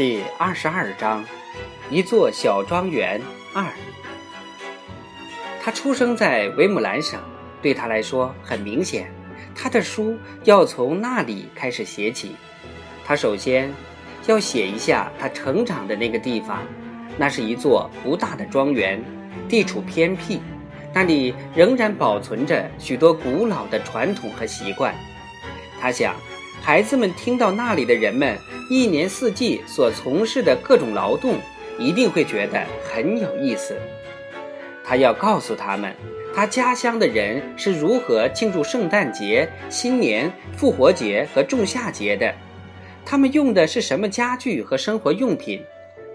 第二十二章，一座小庄园二。他出生在维姆兰省，对他来说很明显，他的书要从那里开始写起。他首先要写一下他成长的那个地方，那是一座不大的庄园，地处偏僻，那里仍然保存着许多古老的传统和习惯。他想。孩子们听到那里的人们一年四季所从事的各种劳动，一定会觉得很有意思。他要告诉他们，他家乡的人是如何庆祝圣诞节、新年、复活节和仲夏节的，他们用的是什么家具和生活用品，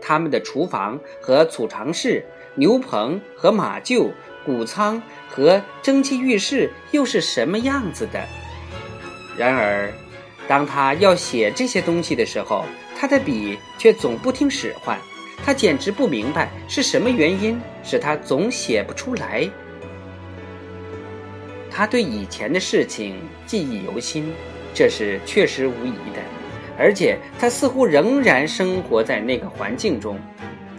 他们的厨房和储藏室、牛棚和马厩、谷仓和蒸汽浴室又是什么样子的。然而。当他要写这些东西的时候，他的笔却总不听使唤。他简直不明白是什么原因使他总写不出来。他对以前的事情记忆犹新，这是确实无疑的。而且他似乎仍然生活在那个环境中。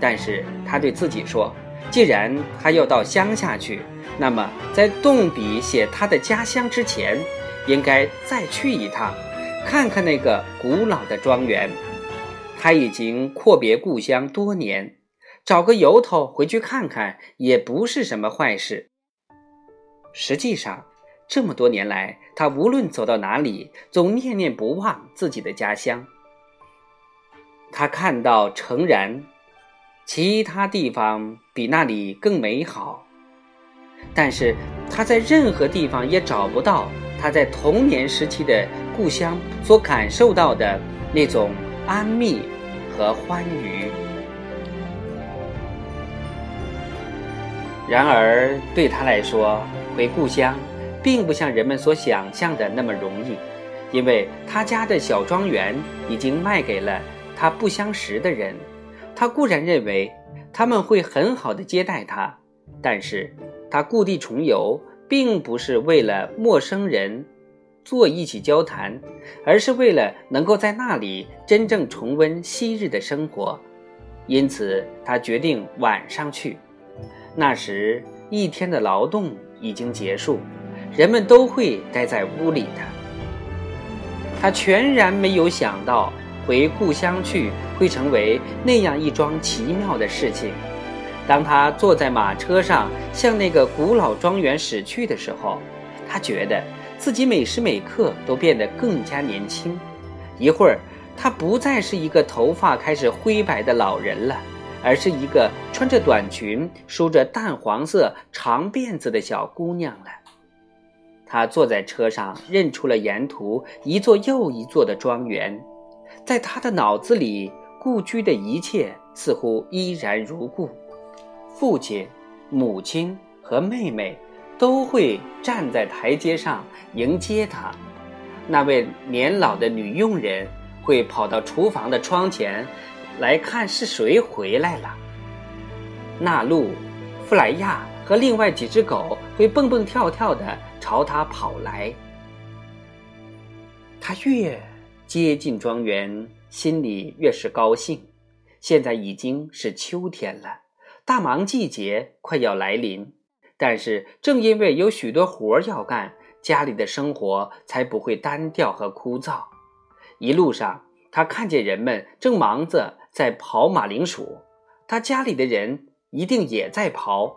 但是他对自己说：“既然他要到乡下去，那么在动笔写他的家乡之前，应该再去一趟。”看看那个古老的庄园，他已经阔别故乡多年，找个由头回去看看也不是什么坏事。实际上，这么多年来，他无论走到哪里，总念念不忘自己的家乡。他看到诚然，其他地方比那里更美好，但是他在任何地方也找不到。他在童年时期的故乡所感受到的那种安谧和欢愉。然而，对他来说，回故乡并不像人们所想象的那么容易，因为他家的小庄园已经卖给了他不相识的人。他固然认为他们会很好的接待他，但是他故地重游。并不是为了陌生人坐一起交谈，而是为了能够在那里真正重温昔日的生活。因此，他决定晚上去。那时，一天的劳动已经结束，人们都会待在屋里的。他全然没有想到回故乡去会成为那样一桩奇妙的事情。当他坐在马车上向那个古老庄园驶去的时候，他觉得自己每时每刻都变得更加年轻。一会儿，他不再是一个头发开始灰白的老人了，而是一个穿着短裙、梳着淡黄色长辫子的小姑娘了。他坐在车上，认出了沿途一座又一座的庄园，在他的脑子里，故居的一切似乎依然如故。父亲、母亲和妹妹都会站在台阶上迎接他。那位年老的女佣人会跑到厨房的窗前来看是谁回来了。纳露、弗莱亚和另外几只狗会蹦蹦跳跳地朝他跑来。他越接近庄园，心里越是高兴。现在已经是秋天了。大忙季节快要来临，但是正因为有许多活儿要干，家里的生活才不会单调和枯燥。一路上，他看见人们正忙着在刨马铃薯，他家里的人一定也在刨。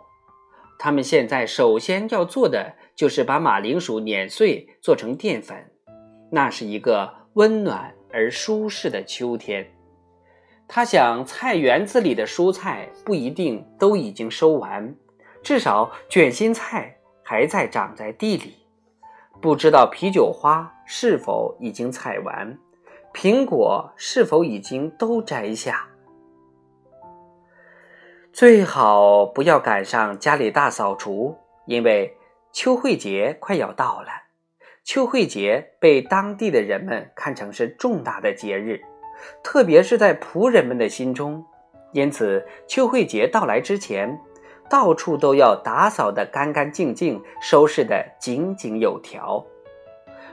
他们现在首先要做的就是把马铃薯碾碎，做成淀粉。那是一个温暖而舒适的秋天。他想，菜园子里的蔬菜不一定都已经收完，至少卷心菜还在长在地里。不知道啤酒花是否已经采完，苹果是否已经都摘下。最好不要赶上家里大扫除，因为秋会节快要到了。秋会节被当地的人们看成是重大的节日。特别是在仆人们的心中，因此秋会节到来之前，到处都要打扫得干干净净，收拾得井井有条。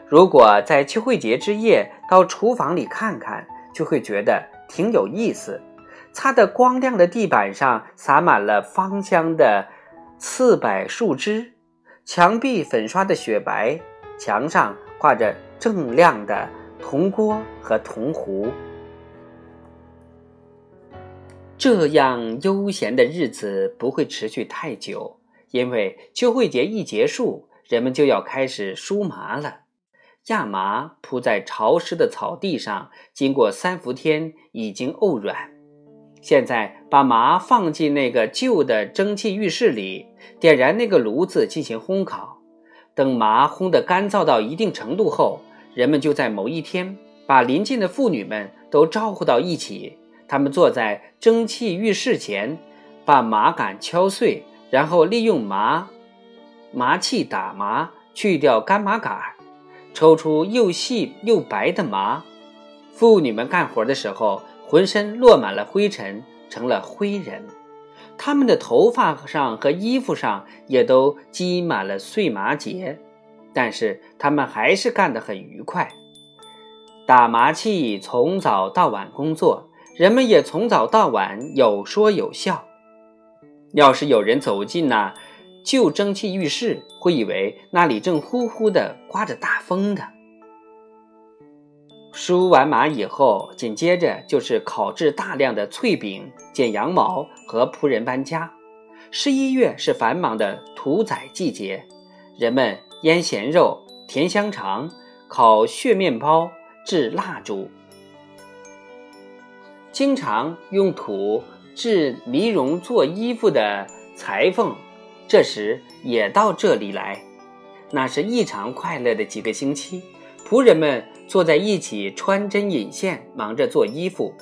如果在秋会节之夜到厨房里看看，就会觉得挺有意思。擦得光亮的地板上洒满了芳香的刺柏树枝，墙壁粉刷的雪白，墙上挂着锃亮的铜锅和铜壶。这样悠闲的日子不会持续太久，因为秋会节一结束，人们就要开始梳麻了。亚麻铺在潮湿的草地上，经过三伏天已经沤软。现在把麻放进那个旧的蒸汽浴室里，点燃那个炉子进行烘烤。等麻烘得干燥到一定程度后，人们就在某一天把邻近的妇女们都招呼到一起。他们坐在蒸汽浴室前，把麻杆敲碎，然后利用麻麻器打麻，去掉干麻杆，抽出又细又白的麻。妇女们干活的时候。浑身落满了灰尘，成了灰人。他们的头发上和衣服上也都积满了碎麻结，但是他们还是干得很愉快。打麻器从早到晚工作，人们也从早到晚有说有笑。要是有人走进那旧蒸汽浴室，会以为那里正呼呼的刮着大风呢。梳完马以后，紧接着就是烤制大量的脆饼、剪羊毛和仆人搬家。十一月是繁忙的屠宰季节，人们腌咸肉、甜香肠、烤血面包、制蜡烛。经常用土制呢绒做衣服的裁缝，这时也到这里来。那是异常快乐的几个星期。仆人们坐在一起穿针引线，忙着做衣服。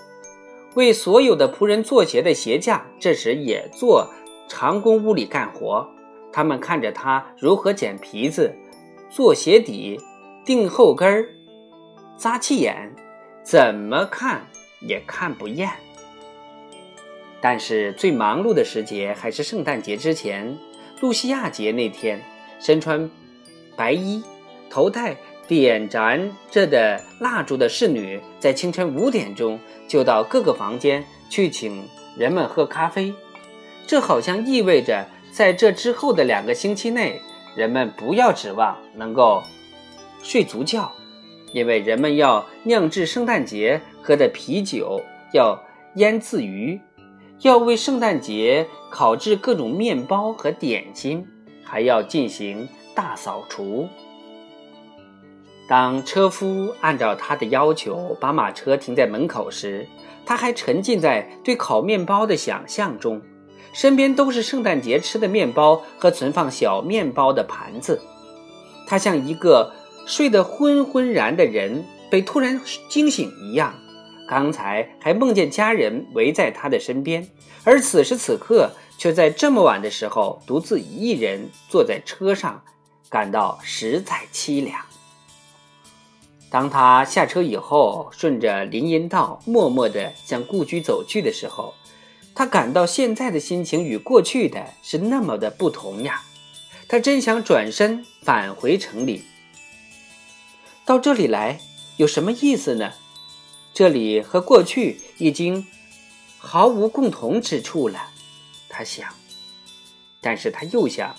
为所有的仆人做鞋的鞋匠，这时也做长工屋里干活。他们看着他如何剪皮子、做鞋底、钉后跟儿、扎气眼，怎么看也看不厌。但是最忙碌的时节还是圣诞节之前，露西亚节那天，身穿白衣，头戴。点燃着的蜡烛的侍女，在清晨五点钟就到各个房间去请人们喝咖啡。这好像意味着，在这之后的两个星期内，人们不要指望能够睡足觉，因为人们要酿制圣诞节喝的啤酒，要腌制鱼，要为圣诞节烤制各种面包和点心，还要进行大扫除。当车夫按照他的要求把马车停在门口时，他还沉浸在对烤面包的想象中，身边都是圣诞节吃的面包和存放小面包的盘子。他像一个睡得昏昏然的人被突然惊醒一样，刚才还梦见家人围在他的身边，而此时此刻却在这么晚的时候独自一人坐在车上，感到实在凄凉。当他下车以后，顺着林荫道默默地向故居走去的时候，他感到现在的心情与过去的是那么的不同呀！他真想转身返回城里。到这里来有什么意思呢？这里和过去已经毫无共同之处了，他想。但是他又想，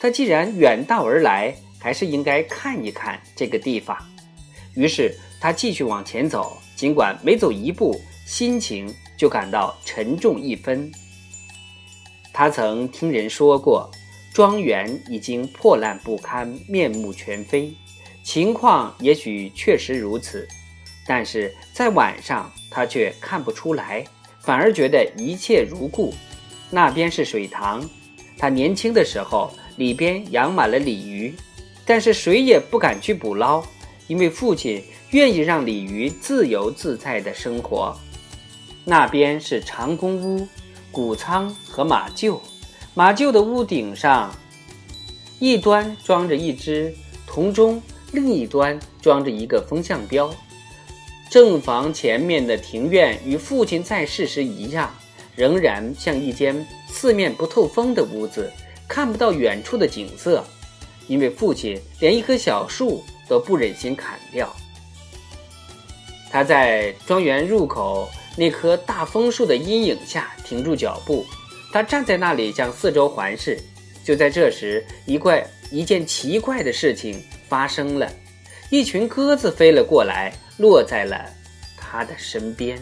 他既然远道而来，还是应该看一看这个地方。于是他继续往前走，尽管每走一步，心情就感到沉重一分。他曾听人说过，庄园已经破烂不堪，面目全非。情况也许确实如此，但是在晚上他却看不出来，反而觉得一切如故。那边是水塘，他年轻的时候里边养满了鲤鱼，但是谁也不敢去捕捞。因为父亲愿意让鲤鱼自由自在的生活。那边是长工屋、谷仓和马厩。马厩的屋顶上，一端装着一只铜钟，另一端装着一个风向标。正房前面的庭院与父亲在世时一样仍然像一间四面不透风的屋子看不到远处的景色因为父亲连一棵小树都不忍心砍掉。他在庄园入口那棵大枫树的阴影下停住脚步他站在那里向四周环视就在这时一怪一件奇怪的事情发生了。一群鸽子飞了过来落在了他的身边。